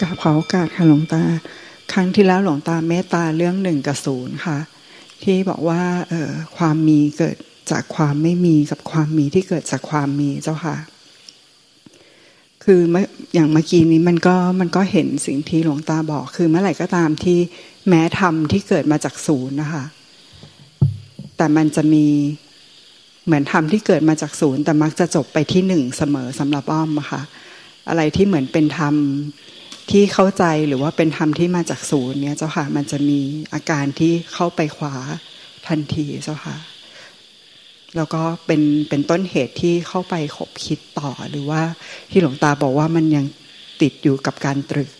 กราบขอโอกาสค่ะหลวงตา ครั้งที่แล้วหลวงตาเมตตาเรื่องหนึ่งกับศูนย์ค่ะ ที่บอกว่าเออความมีเกิดจากความไม่มีกับความมีที่เกิดจากความมีเจ้าค่ะ คือเมื่ออย่างเมื่อกี้นี้มันก็มันก็เห็นสิ่งที่หลวงตาบอก คือเมื่อไหร่ก็ตามที่แม้ธรรมที่เกิดมาจากศูนย์นะคะ แต่มันจะมีเหมือนธรรมที่เกิดมาจากศูนย์แต่มักจะจบไปที่หนึ่งเสมอสำหรับอ้อมอะค่ะ อะไรที่เหมือนเป็นธรรม ที่เข้าใจหรือว่าเป็นธรรมที่มาจากศูนย์เนี่ยเจ้าค่ะ มันจะมีอาการที่เข้าไปขวาทันทีเจ้าค่ะ แล้วก็เป็นเป็นต้นเหตุที่เข้าไปขบคิดต่อหรือว่าที่หลวงตาบอกว่ามันยังติดอยู่กับการตรึก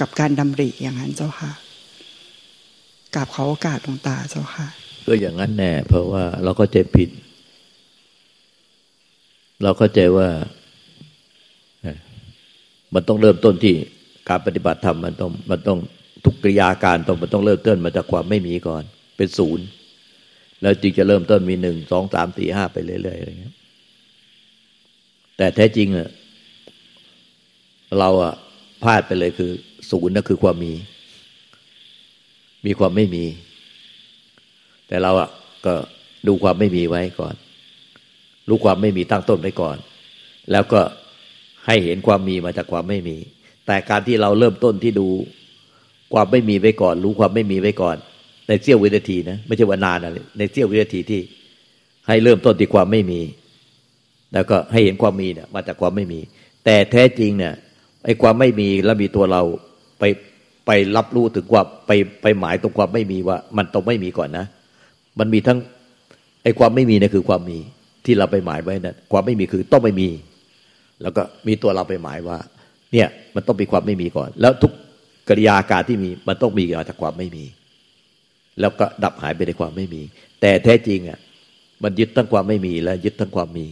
กับการดำริอย่างนั้นเจ้าค่ะกราบขอโอกาสหลวงตาเจ้าค่ะ ก็อย่างนั้นแน่เพราะว่าเราก็ใจผิด เราเข้าใจว่ามันต้องเริ่มต้นที่ การปฏิบัติธรรมมันต้องมันต้องทุกกิริยาการต้องมันต้องเริ่มต้นมาจากความไม่มีก่อน เป็นศูนย์แล้วจึงจะเริ่มต้นมีหนึ่งสองสามสี่ห้าไปเรื่อยๆอะไรเงี้ยแต่แท้จริงอะเราอะพลาดไปเลยคือ ศูนย์นั่นคือความมี มีความไม่มี แต่เราอะก็ดูความไม่มีไว้ก่อน รู้ความไม่มีตั้งต้นไว้ก่อน แล้วก็ให้เห็นความมีมาจากความไม่มี แต่การที่เราเริ่มต้นที่ดูความไม่มีไว้ก่อน รู้ความไม่มีไว้ก่อน ในเสี้ยววินาทีนะไม่ใช่ว่านานนะไรในเสี้ยววินาทีที่ ให้เริ่มต้นที่ความไม่มี แล้วก็ให้เห็นความมีเนี่ยมาจากความไม่มี แต่แท้จริงเนี่ยไอ้ความไม่มีแล้วมีตัวเราไปไปรับรู้ถึงความไปไปหมายตรงความไม่มีว่า มันต้องไม่มีก่อนนะ มันมีทั้งไอ้ความไม่มีเนี่ยคือความมีที่เราไปหมายไว้นะั้นความไม่มีคือต้องไม่มี แล้วก็มีตัวเราไปหมายว่า เนี่ยมันต้องมีความไม่มีก่อน แล้วทุกกิริยาการที่มีมันต้องมีมาจากความไม่มี แล้วก็ดับหายไปในความไม่มี แต่แท้จริงอะมันยึดทั้งความไม่มีและยึดทั้งความมี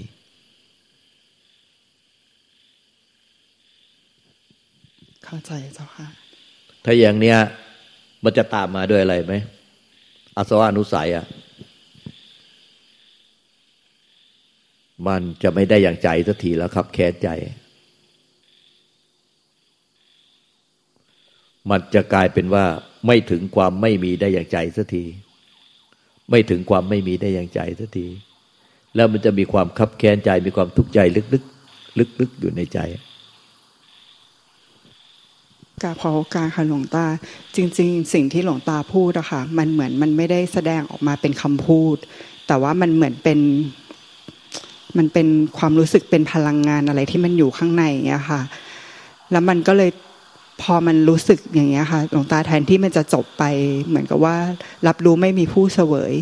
เข้าใจเจ้าค่ะถ้าอย่างเนี้ยมันจะตามมาด้วยอะไรไหมอาสวะอนุสัยอะมันจะไม่ได้อย่างใจสักทีแล้วครับ แค้นใจ มันจะกลายเป็นว่าไม่ถึงความไม่มีได้อย่างใจสักที ไม่ถึงความไม่มีได้อย่างใจสักที แล้วมันจะมีความคับแค้นใจมีความทุกข์ใจลึกๆลึกๆอยู่ในใจกาพอการค่ะหลวงตา จริง ๆ สิ่งที่หลวงตาพูดอะค่ะมันเหมือนมันไม่ได้แสดงออกมาเป็นคำพูด แต่ว่ามันเหมือนเป็นมันเป็นความรู้สึกเป็นพลังงานอะไรที่มันอยู่ข้างในเงี้ยค่ะ แล้วมันก็เลย พอมันรู้สึกอย่างเงี้ยค่ะหลวงตาแทนที่มันจะจบไป เหมือนกับว่า รับรู้ไม่มีผู้เสวย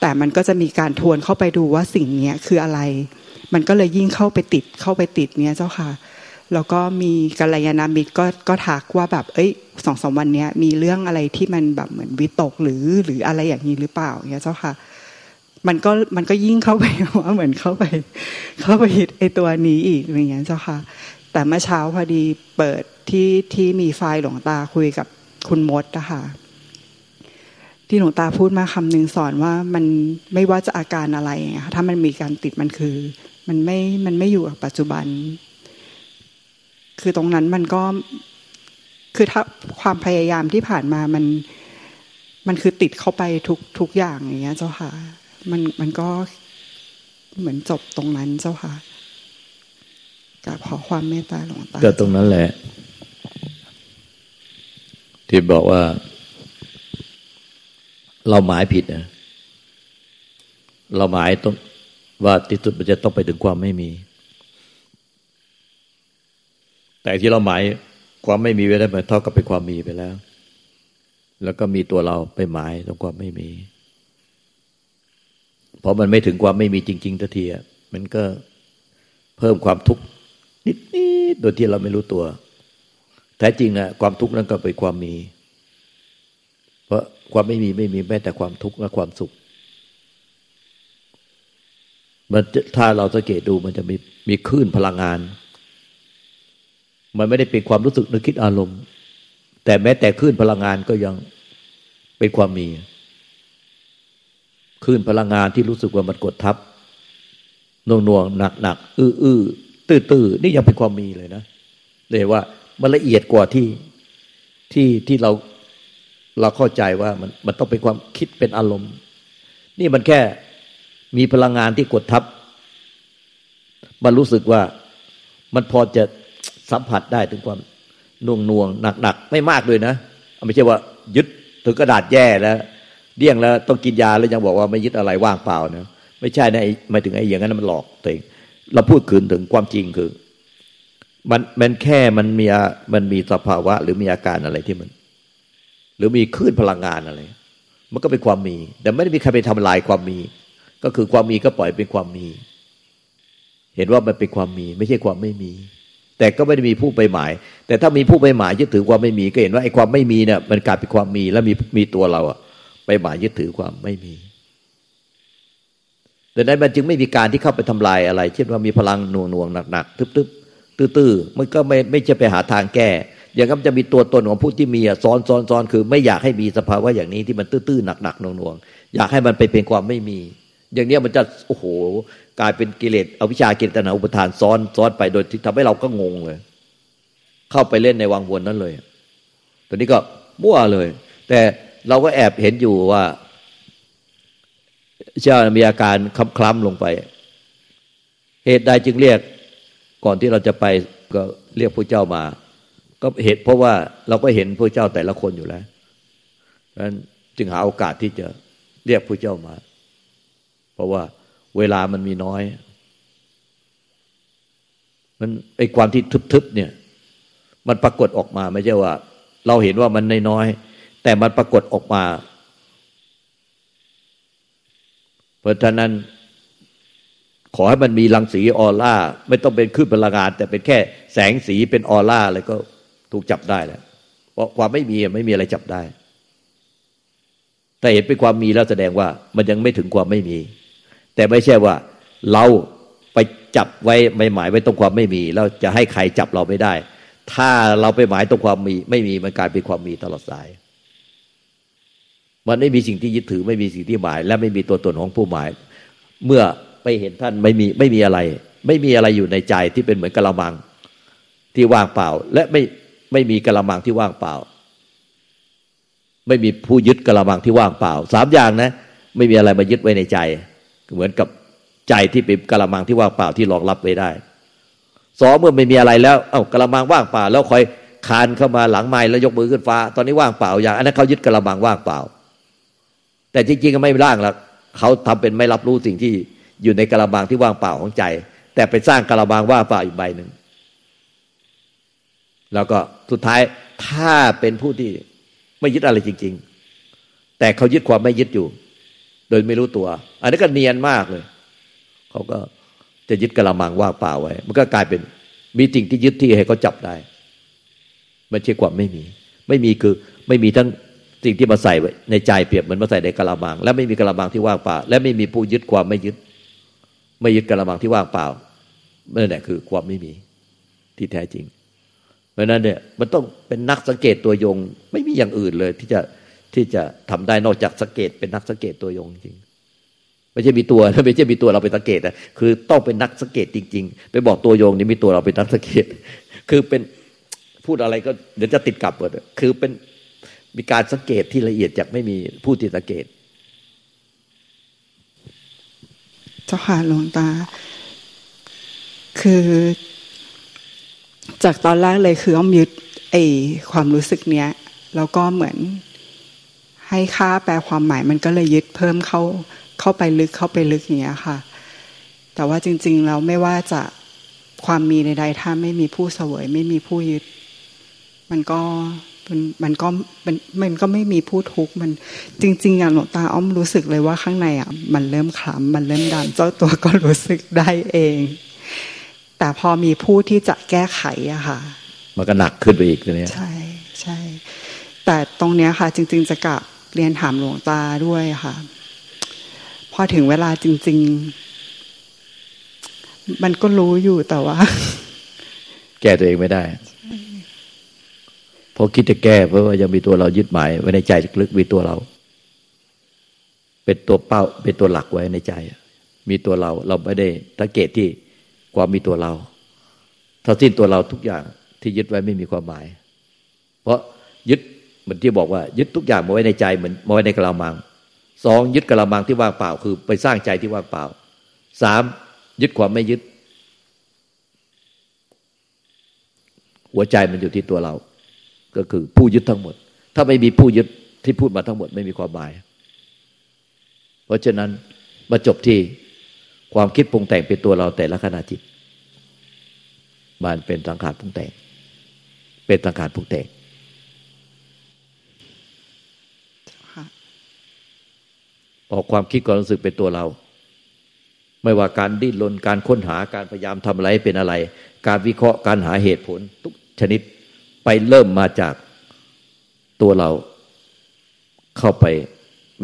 แต่มันก็จะมีการทวนเข้าไปดูว่าสิ่งเนี้ยคืออะไร มันก็เลยยิ่งเข้าไปติดเข้าไปติดเนี้ยเจ้าค่ะแล้วก็มีกัลยาณมิตรก็ก็ทักว่าแบบ เอ้ยสองสามวันเนี้ยมีเรื่องอะไรที่มันแบบเหมือนวิตกหรือหรืออะไรอย่างนี้หรือเปล่าเนี้ยเจ้าค่ะ มันก็มันก็ยิ่งเข้าไปว่าเหมือนเข้าไป เข้าไปฮิตไอตัวนี้อีกอย่างเงี้ยเจ้าค่ะ แต่เมื่อเช้าพอดีเปิดที่ที่มีไฟล์หลวงตาคุยกับคุณมดนะคะที่หลวงตาพูดมาคำหนึ่งสอนว่ามันไม่ว่าจะอาการอะไรคะถ้ามันมีการติดมันคือ มันไม่มันไม่อยู่กับปัจจุบัน คือตรงนั้นมันก็คือถ้าความพยายามที่ผ่านมามันมันคือติดเข้าไปทุกทุกอย่างอย่างเงี้ย เจ้าค่ะ มันมันก็เหมือนจบตรงนั้นเจ้าค่ะ กับขอความเมตตาหลวงตาก็ตรงนั้นแหละ ที่บอกว่า เราหมายผิดนะเราหมายต้องว่าที่สุดมันจะต้องไปถึงความไม่มี แต่ที่เราหมายความไม่มีไว้ได้หมายเท่ากับเป็นความมีไปแล้ว แล้วก็มีตัวเราไปหมายตรงความไม่มี เพอมันไม่ถึงความไม่มีจริงๆทันทีมันก็เพิ่มความทุกข์ นิดๆโดยที่เราไม่รู้ตัวแท้จริงนะความทุกข์นั้นก็เป็นความมี เพราะความไม่มีไม่มีแม้แต่ความทุกข์และความสุข มันถ้าเราสังเกตดูมันจะมีมีคลื่นพลังงาน มันไม่ได้เป็นความรู้สึกนึกคิดอารมณ์ แต่แม้แต่คลื่นพลังงานก็ยังเป็นความมีคลื่นพลังงานที่รู้สึกว่ามันกดทับน่วงน่วงหนักหนักอื้ออื้อ ตื้อตื้อนี่ยังเป็นความมีเลยนะเลยว่ามันละเอียดกว่าที่ที่ที่เราเราเข้าใจว่ามันมันต้องเป็นความคิดเป็นอารมณ์ นี่มันแค่มีพลังงานที่กดทับ มันรู้สึกว่ามันพอจะสัมผัสได้ถึงความน่วงน่วงหนักหนักไม่มากเลยนะไม่ใช่ว่ายึดถึงกระดาษแย่แล้วเดี่ยงแล้วต้องกินยาแล้วยังบอกว่าไม่ยึดอะไรว่างเปล่านะไม่ใช่นะหมายถึงไอ้อย่างนั้นมันหลอกตัวเอง เราพูดคืนถึงความจริงคือ มันมันแค่มันมีมันมีสภาวะ หรือมีอาการอะไรที่มัน หรือมีคลื่นพลังงานอะไร มันก็เป็นความมี แต่ไม่ได้มีใครไปทำลายความมี ก็คือความมีก็ปล่อยเป็นความมี เห็นว่ามันเป็นความมี ไม่ใช่ความไม่มี แต่ก็ไม่ได้มีผู้ไปหมาย แต่ถ้ามีผู้ไปหมายยึดถือความไม่มี ก็เห็นว่าไอ้ความไม่มีเนี่ยมันกลายเป็นความมี แล้วมีมีตัวเราอะไปหมายยึดถือความไม่มี ดังนั้นมันจึงไม่มีการที่เข้าไปทำลายอะไร เช่นว่ามีพลังหน่วงหน่วงหนักๆทึบๆตื้อๆมันก็ไม่ไม่จะไปหาทางแก้ อย่างนั้นจะมีตัวตนของผู้ที่มีซ้อนซ้อนซ้อนคือ ไม่อยากให้มีสภาวะอย่างนี้ที่มันตื้อๆหนักๆหน่วงหน่วงอยากให้มันไปเป็นความไม่มี อย่างนี้มันจะโอ้โห กลายเป็นกิเลสเอาวิชากิเลสตนาอุปทานซ้อนซ้อนไปโดยที่ทำให้เราก็งงเลย เข้าไปเล่นในวังวนนั้นเลยตอนนี้ก็มั่วเลย แต่เราก็แอบเห็นอยู่ว่า เจ้ามีอาการคล้ำคล้ำลงไป เหตุใดจึงเรียกก่อนที่เราจะไปก็เรียกพระเจ้ามา ก็เหตุเพราะว่าเราก็เห็นพระเจ้าแต่ละคนอยู่แล้วนั้นจึงหาโอกาสที่จะเรียกพระเจ้ามา เพราะว่าเวลามันมีน้อย มันไอความที่ทึบๆเนี่ย มันปรากฏออกมาไม่ใช่ว่า เราเห็นว่ามันน้อยแต่มันปรากฏออกมา เพราะฉะนั้น ขอให้มันมีรังสีออร่า ไม่ต้องเป็นคลื่นพลังงาน แต่เป็นแค่แสงสีเป็นออร่าอะไรก็ถูกจับได้แล้วเพราะความไม่มีไม่มีอะไรจับได้ แต่เห็นเป็นความมีแล้วแสดงว่ามันยังไม่ถึงความไม่มี แต่ไม่ใช่ว่าเราไปจับไว้ไม่หมายไว้ตรงความไม่มี แล้วจะให้ใครจับเราไม่ได้ ถ้าเราไปหมายตรงความมี ไม่มีมันกลายเป็นความมีตลอดสาย มันไม่มีสิ่งที่ยึดถือ ไม่มีสิ่งที่หมาย และไม่มีตัวตนของผู้หมาย เมื่อไปเห็นท่านไม่มีไม่มีอะไร ไม่มีอะไรอยู่ในใจที่เป็นเหมือนกะละมังที่ว่างเปล่า และไม่ไม่มีกะละมังที่ว่างเปล่า ไม่มีผู้ยึดกะละมังที่ว่างเปล่าสามอย่างนะ ไม่มีอะไรมายึดไว้ในใจ เหมือนกับใจที่เป็นกะละมังที่ว่างเปล่าที่รองรับไว้ได้สองเมื่อไม่มีอะไรแล้ว เอ้ากะละมังว่างเปล่า แล้วคอยคานเข้ามาหลังไม้แล้วยกมือขึ้นฟ้า ตอนนี้ว่างเปล่าอย่างอันนั้นเขายึดกะละมังว่างเปล่า แต่จริงๆก็ไม่ร่างหรอกเขาทำเป็นไม่รับรู้สิ่งที่อยู่ในกระบางที่ว่างเปล่าของใจ แต่ไปสร้างกระบางว่างเปล่าอีกใบหนึ่งแล้วก็สุดท้ายถ้าเป็นผู้ที่ไม่ยึดอะไรจริง ๆ แต่เขายึดความไม่ยึดอยู่ โดยไม่รู้ตัว อันนี้ก็เนียนมากเลย เขาก็จะยึดกระมังว่างเปล่าไว้ มันก็กลายเป็นมีสิ่งที่ยึดที่ให้เขาจับได้ไม่ใช่ความไม่มี ไม่มีคือไม่มีทั้ง สิ่งที่มาใส่ในใจเปรียบเหมือนมาใส่ในกระมัง และไม่มีกระมังที่ว่างเปล่า และไม่มีผู้ยึดความไม่ยึด ไม่ยึดกระมังที่ว่างเปล่านั่นแหละคือความไม่มีที่แท้จริง เพราะนั้นเนี่ยมันต้องเป็นนักสังเกตตัวยง ไม่มีอย่างอื่นเลยที่จะที่จะทำได้นอกจากสังเกต เป็นนักสังเกตตัวยงจริงไม่ใช่มีตัวไม่ใช่มีตัวเราไปสังเกตนะคือต้องเป็นนักสังเกตจริง ๆ ไปบอกตัวยงนี่มีตัวเราเป็นนักสังเกต คือเป็นพูดอะไรก็เดี๋ยวจะติดกลับหมดคือเป็น มีการสังเกตที่ละเอียดจากไม่มีผู้ที่สังเกต เจ้าค่ะหลวงตา คือ จากตอนแรกเลยคืออ้อมยึดไอความรู้สึกเนี้ยแล้วก็เหมือนให้ค่าแปลความหมายมันก็เลยยึดเพิ่มเข้าเข้าไปลึกเข้าไปลึกอย่างเงี้ยค่ะ แต่ว่าจริงๆแล้วไม่ว่าจะความมีใดๆถ้าไม่มีผู้เสวย ไม่มีผู้ยึด มันก็ มันมันก็มันมันก็ไม่มีผู้ทุกข์มันจริง ๆอะหลวงตาอ้อมรู้สึกเลยว่าข้างในอะมันเริ่มขลำมันเริ่มดำเจ้าตัวก็รู้สึกได้เอง แต่พอมีผู้ที่จะแก้ไขอะค่ะ มันก็หนักขึ้นไปอีกเนี่ยใช่ใช่ แต่ตรงเนี้ยค่ะ จริง ๆ จะกลับเรียนถามหลวงตาด้วยค่ะ พอถึงเวลาจริง ๆ มันก็รู้อยู่แต่ว่า แก้ตัวเองไม่ได้ พอคิดจะแก้ เพราะว่ายังมีตัวเรายึดหมายไว้ในใจลึกมีตัวเรา เป็นตัวเป้า เป็นตัวหลักไว้ในใจ มีตัวเรา เราไม่ได้สังเกตที่ความมีตัวเราถ้าสิ้นตัวเราทุกอย่างที่ยึดไว้ไม่มีความหมาย เพราะยึดเหมือนที่บอกว่า ยึดทุกอย่างมาไว้ในใจเหมือนมาไว้ในกระมังสองยึดกระมังที่ว่างเปล่า คือ ไปสร้างใจที่ว่างเปล่าสามยึดความไม่ยึด หัวใจมันอยู่ที่ตัวเรา ก็คือผู้ยึดทั้งหมด ถ้าไม่มีผู้ยึดที่พูดมาทั้งหมดไม่มีความหมาย เพราะฉะนั้นมาจบที่ความคิดปรุงแต่งเป็นตัวเราแต่ละขณะจิต มันเป็นสังขารปรุงแต่ง เป็นสังขารปรุงแต่งออกความคิดความรู้สึกเป็นตัวเรา ไม่ว่าการดิ้นรนการค้นหาการพยายามทำอะไรเป็นอะไร การวิเคราะห์การหาเหตุผลทุกชนิด ไปเริ่มมาจากตัวเราเข้าไป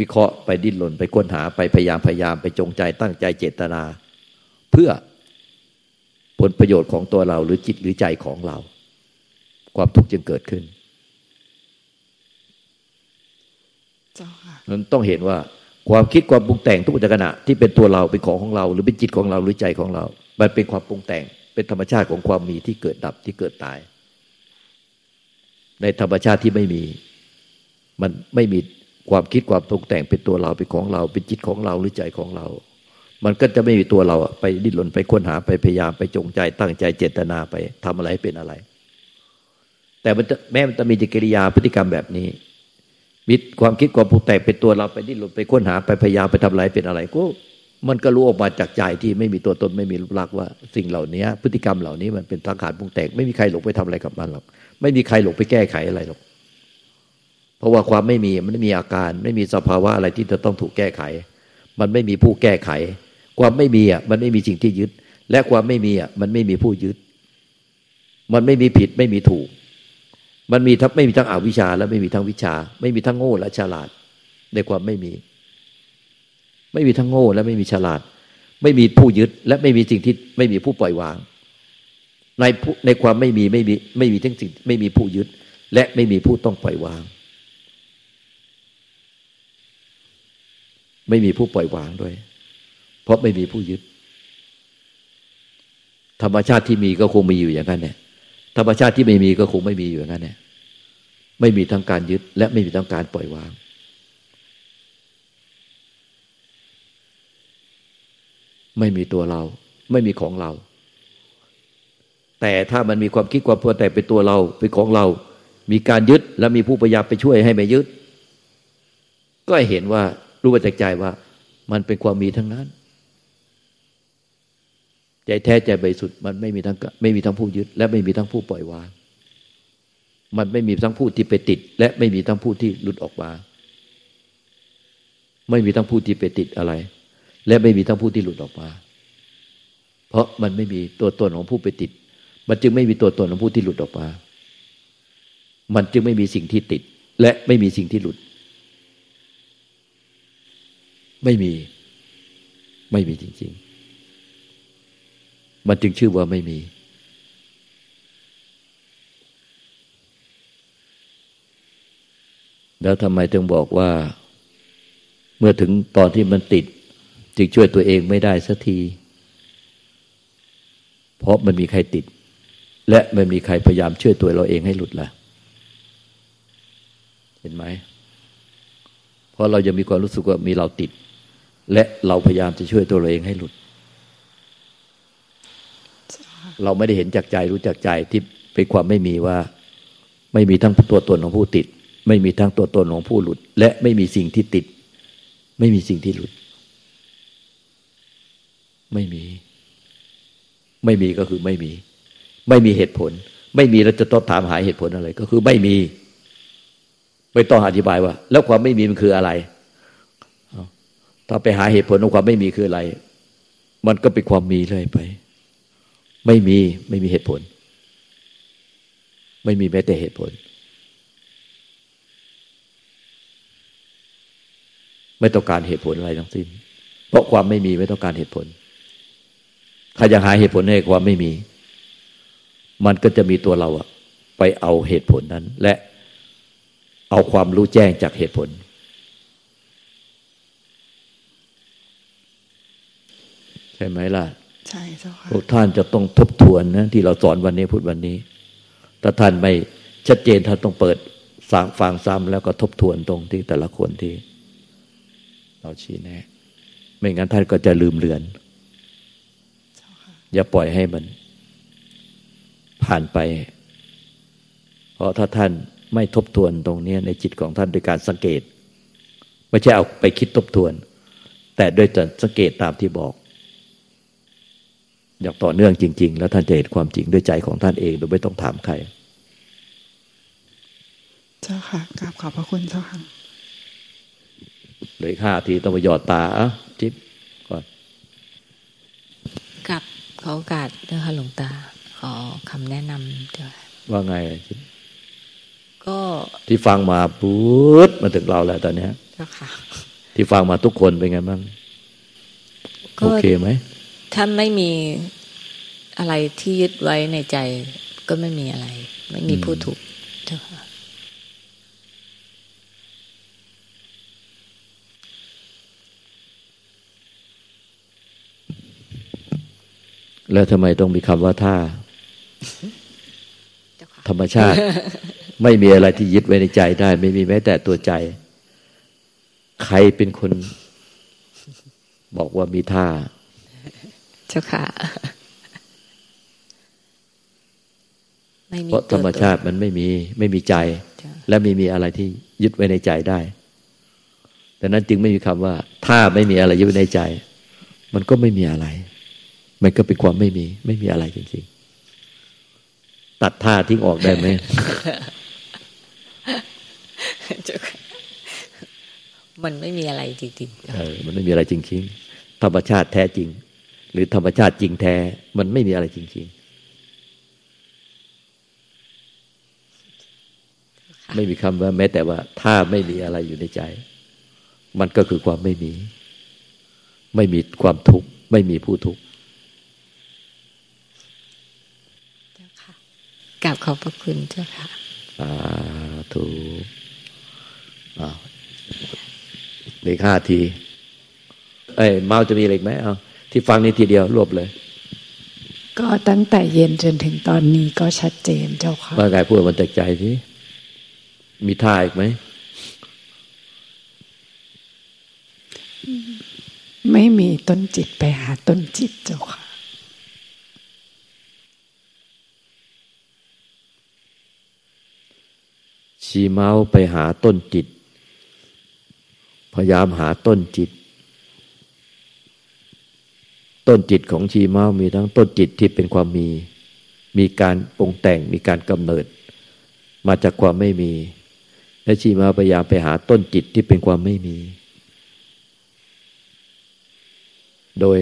วิเคราะห์ไปดิ้นรนไปค้นหาไปพยายามพยายามไปจงใจตั้งใจเจตนา เพื่อผลประโยชน์ของตัวเราหรือจิตหรือใจของเรา ความทุกข์จึงเกิดขึ้นนั้นต้องเห็นว่าความคิดความปรุงแต่งทุกขณะที่เป็นตัวเราเป็นของของเรา หรือเป็นจิตของเราหรือใจของเรา มันเป็นความปรุงแต่งเป็นธรรมชาติของความมีที่เกิดดับที่เกิดตาย ในธรรมชาติที่ไม่มี มันไม่มีความคิดความปรุงแต่งเป็นตัวเราเป็นของเรา เป็นจิตของเราหรือใจของเรา มันก็จะไม่มีตัวเราไปดิ้นรนไปค้นหาไปพยายามไปจงใจ ตั้งใจเจตนาไปทำอะไรเป็นอะไร แต่มันแม้มันจะมีจิกิริยาพฤติกรรมแบบนี้มิตความคิดความผูกแตกเป็นตัวเราไปดิ้นรนไปค้นหาไปพยายามไปทำอะไรเป็นอะไรก็ มันก็รู้ออกมาจากใจที่ไม่มีตัวตนไม่มีรูปลักษณ์ว่าสิ่งเหล่านี้พฤติกรรมเหล่านี้มันเป็นสังขารปรุงแต่งไม่มีใครหลงไปทำอะไรกับมันหรอกไม่มีใครหลงไปแก้ไขอะไรหรอกเพราะว่าความไม่มีมันไม่มีอาการ ไม่มีสภาวะอะไรที่จะต้องถูกแก้ไข มันไม่มีผู้แก้ไข ความไม่มีอะมันไม่มีสิ่งที่ยึด และความไม่มีอะมันไม่มีผู้ยึด มันไม่มีผิดไม่มีถูก มันมีทั้งไม่มีทั้งอวิชชา และไม่มีทั้งวิชา ไม่มีทั้งโง่และฉลาดในความไม่มี ไม่มีทั้งโง่และไม่มีฉลาด ไม่มีผู้ยึดและไม่มีสิ่งที่ไม่มีผู้ปล่อยวาง ในในความไม่มีไม่มีไม่มีทั้งสิ่งไม่มีผู้ยึด และไม่มีผู้ต้องปล่อยวาง ไม่มีผู้ปล่อยวางด้วย เพราะไม่มีผู้ยึด ธรรมชาติที่มีก็คงมีอยู่อย่างนั้นเนี่ยธรรมชาติที่ไม่มีก็คงไม่มีอยู่อย่างนั้นเนี่ยไม่มีทั้งการยึด และไม่มีทั้งการปล่อยวาง ไม่มีตัวเรา ไม่มีของเรา แต่ถ้ามันมีความคิดความพูดแต่เป็นตัวเราเป็นของเรา มีการยึดและมีผู้พยายามไปช่วยให้ไม่ยึด ก็เห็นว่ารู้ว่าใจว่า มันเป็นความมีทั้งนั้น ใจแท้ใจบริสุทธิ์มันไม่มีทั้งไม่มีทั้งผู้ยึด และไม่มีทั้งผู้ปล่อยวางมันไม่มีทั้งผู้ที่ไปติด และไม่มีทั้งผู้ที่หลุดออกมา ไม่มีทั้งผู้ที่ไปติดอะไร และไม่มีทั้งผู้ที่หลุดออกมา เพราะมันไม่มีตัวตนของผู้ไปติด มันจึงไม่มีตัวตนของผู้ที่หลุดออกมา มันจึงไม่มีสิ่งที่ติด และไม่มีสิ่งที่หลุด ไม่มี ไม่มีจริง ๆ มันจึงชื่อว่าไม่มีแล้วทำไมถึงบอกว่า เมื่อถึงตอนที่มันติด จึงช่วยตัวเองไม่ได้สักที เพราะมันมีใครติด และมันมีใครพยายามช่วยตัวเราเองให้หลุดละ่ะ เห็นไหม เพราะเรายังมีความรู้สึกว่ามีเราติด และเราพยายามจะช่วยตัวเราเองให้หลุด เราไม่ได้เห็นจากใจรู้จากใจที่เป็นความไม่มีว่า ไม่มีทั้งตัวตนของผู้ติด ไม่มีทั้งตัวตนของผู้หลุด และไม่มีสิ่งที่ติด ไม่มีสิ่งที่หลุด ไม่มี ไม่มีก็คือไม่มี ไม่มีเหตุผล ไม่มีเราจะต้องถามหาเหตุผลอะไร ก็คือไม่มี ไม่ต้องอธิบายว่า แล้วความไม่มีมันคืออะไรถ้าไปหาเหตุผลของความไม่มีคืออะไร มันก็เป็นความมีเลยไป ไม่มีไม่มีเหตุผล ไม่มีแม้แต่เหตุผล ไม่ต้องการเหตุผลอะไรทั้งสิ้น เพราะความไม่มีไม่ต้องการเหตุผล ใครอยากหาเหตุผลให้ความไม่มี มันก็จะมีตัวเราอะไปเอาเหตุผลนั้น และเอาความรู้แจ้งจากเหตุผล ใช่ไหมล่ะ ใช่เจ้าค่ะพวกท่านจะต้องทบทวนนะที่เราสอนวันนี้พูดวันนี้ ถ้าท่านไม่ชัดเจนท่านต้องเปิดฟังซ้ำแล้วก็ทบทวนตรงที่แต่ละคนที่ เราชี้แนะ ไม่งั้นท่านก็จะลืมเลือน อย่าปล่อยให้มัน ผ่านไป เพราะถ้าท่านไม่ทบทวนตรงนี้ในจิตของท่านโดยการสังเกต ไม่ใช่เอาไปคิดทบทวน แต่โดยจะสังเกตตามที่บอก อย่างต่อเนื่องจริง ๆ แล้วท่านจะเห็นความจริงด้วยใจของท่านเองโดยไม่ต้องถามใคร เจ้าค่ะกราบขอบพระคุณเจ้าค่ะเลยห้าทีต้องไปหยอดตาอะจิ๊บก่อนกับ ขอโอกาสเจ้าค่ะหลวงตา ขอคำแนะนำเจ้าว่าไงจิ๊บก็ที่ฟังมาปุ๊บมาถึงเราแล้วตอนนี้เจ้าค่ะ ที่ฟังมาทุกคนเป็นไงบ้างโอเคไหมถ้าไม่มีอะไรที่ยึดไว้ในใจ ก็ไม่มีอะไร ไม่มีผู้ถูกเจ้าค่ะ แล้วทำไมต้องมีคำว่าท่า ธรรมชาติ ไม่มีอะไรที่ยึดไว้ในใจได้ ไม่มีแม้แต่ตัวใจ ใครเป็นคน บอกว่ามีท่า เจ้าค่ะเพราะธรรมชาติมันไม่มีไม่มีใจ และไม่มีอะไรที่ยึดไว้ในใจได้ดังนั้นจึงไม่มีคำว่า ถ้าไม่มีอะไรยึดไว้ในใจ มันก็ไม่มีอะไร มันก็เป็นความไม่มี ไม่มีอะไรจริงๆ ตัดท่าทิ้งออกได้ไหมมันไม่มีอะไรจริงๆเออมันไม่มีอะไรจริงๆ ธรรมชาติแท้จริง หรือธรรมชาติจริงแท้ มันไม่มีอะไรจริง ๆ ไม่มีคำว่า แม้แต่ว่า ถ้าไม่มีอะไรอยู่ในใจ มันก็คือความไม่มี ไม่มีความทุกข์ ไม่มีผู้ทุกข์ กราบขอบพระคุณเจ้าค่ะสาธุอ้าวเหลือห้าที เอ้ยเมาจะมีอะไรไหมเอาที่ฟังนี่ทีเดียวรวบเลย ก็ตั้งแต่เย็นจนถึงตอนนี้ก็ชัดเจนเจ้าค่ะว่าไงพูดมันแตกใจทีมีท่าอีกไหม ไม่มีต้นจิตไปหาต้นจิตเจ้าค่ะ ชีเมาไปหาต้นจิต พยายามหาต้นจิต ต้นจิตของชีเมามีทั้งต้นจิตที่เป็นความมี มีการปรุงแต่งมีการกำเนิด มาจากความไม่มี และชีเมาพยายามไปหาต้นจิตที่เป็นความไม่มี โดย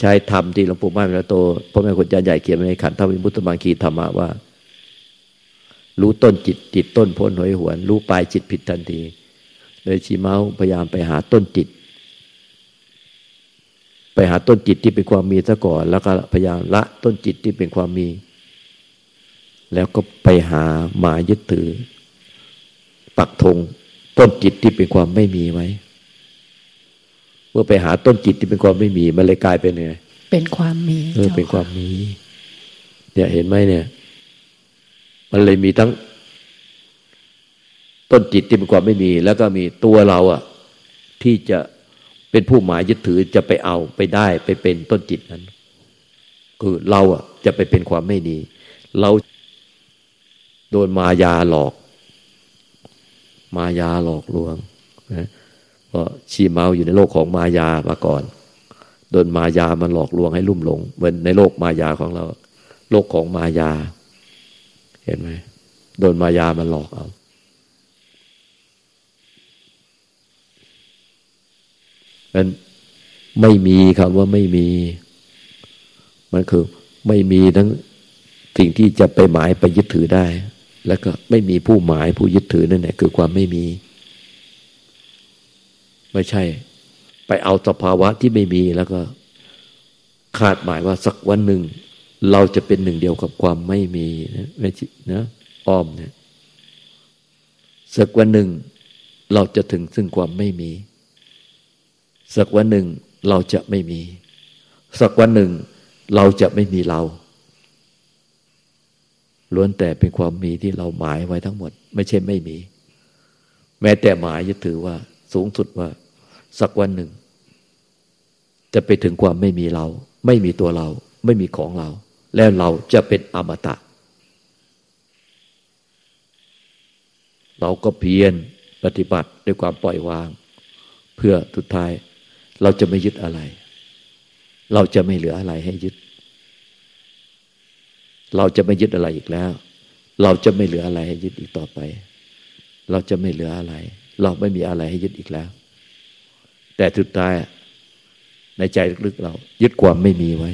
ใช้ธรรมที่หลวงปู่มั่นแล้วโตพ่อแม่คุณอาจารย์ใหญ่เขียนไว้ในขันธวิมุตตมังคีธรรมะว่า รู้ต้นจิตจิตต้นพ้นหอยหวน รู้ปลายจิตผิดทันที เลยชีเมาพยายามไปหาต้นจิต ไปหาต้นจิตที่เป็นความมีซะก่อน แล้วก็พยายามละต้นจิตที่เป็นความมี แล้วก็ไปหามายึดถือ ปักธงต้นจิตที่เป็นความไม่มีไว้ เมื่อไปหาต้นจิตที่เป็นความไม่มีมันเลยกลายเป็นไงเป็นความมีเออเป็นความมีเนี่ยเห็นไหมเนี่ย มันเลยมีทั้ง ต้นจิตที่เป็นความไม่มี แล้วก็มีตัวเราอะที่จะเป็นผู้หมายยึดถือจะไปเอาไปได้ไปเป็นต้นจิตนั้น คือเราอะจะไปเป็นความไม่ดีเราโดนมายาหลอก มายาหลอกลวงนะเพราะชีเมาอยู่ในโลกของมายามาก่อน โดนมายามันหลอกลวงให้ลุ่มหลง เหมือนในโลกมายาของเรา โลกของมายา เห็นไหมโดนมายามันหลอกเอามันไม่มีคำว่าไม่มี มันคือไม่มีทั้งสิ่งที่จะไปหมายไปยึดถือได้ แล้วก็ไม่มีผู้หมายผู้ยึดถือนั่นแหละคือความไม่มี ไม่ใช่ ไปเอาสภาวะที่ไม่มีแล้วก็คาดหมายว่าสักวันหนึ่ง เราจะเป็นหนึ่งเดียวกับความไม่มีนะไม่นะอ้อมเนี่ยสักวันหนึ่ง เราจะถึงซึ่งความไม่มี สักวันหนึ่งเราจะไม่มี สักวันหนึ่ง เราจะไม่มีเราล้วนแต่เป็นความมีที่เราหมายไว้ทั้งหมด ไม่ใช่ไม่มี แม้แต่หมายยึดถือว่า สูงสุดว่า สักวันหนึ่ง จะไปถึงความไม่มีเรา ไม่มีตัวเรา ไม่มีของเรา แล้วเราจะเป็นอมตะ เราก็เพียรปฏิบัติด้วยความปล่อยวาง เพื่อสุดท้าย เราจะไม่ยึดอะไร เราจะไม่เหลืออะไรให้ยึด เราจะไม่ยึดอะไรอีกแล้ว เราจะไม่เหลืออะไรให้ยึดอีกต่อไป เราจะไม่เหลืออะไร เราไม่มีอะไรให้ยึดอีกแล้ว แต่สุดท้ายในใจลึกๆเรา ยึดความไม่มีไว้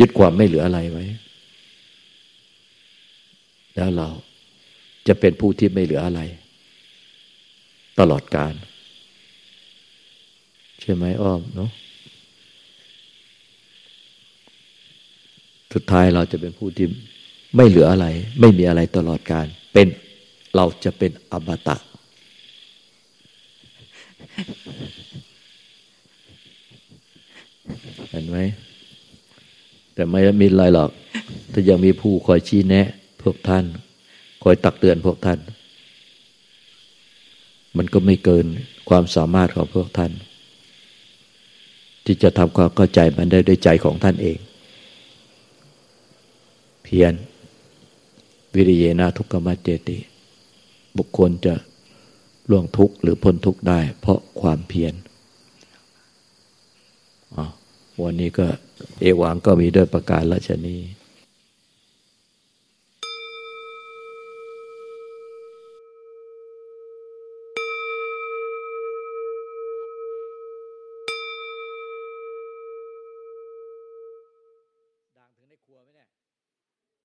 ยึดความไม่เหลืออะไรไว้ แล้วเราจะเป็นผู้ที่ไม่เหลืออะไร ตลอดกาลใช่ไหมอ้อมเนาะสุดท้ายเราจะเป็นผู้ที่ไม่เหลืออะไร ไม่มีอะไรตลอดการ เป็นเราจะเป็นอมตะ เห็นไหม แต่ไม่มีอะไรหรอกถ้ายังมีผู้คอยชี้แนะ พวกท่าน คอยตักเตือนพวกท่าน มันก็ไม่เกินความสามารถของพวกท่าน ที่จะทำความเข้าใจมันได้ด้วยใจของท่านเอง เพียรวิริเยนะทุกขมัจเจติ บุคคลจะล่วงทุกข์หรือพ้นทุกข์ได้ เพราะความเพียรวันนี้ก็ เอวังก็มีด้วยประการละชนี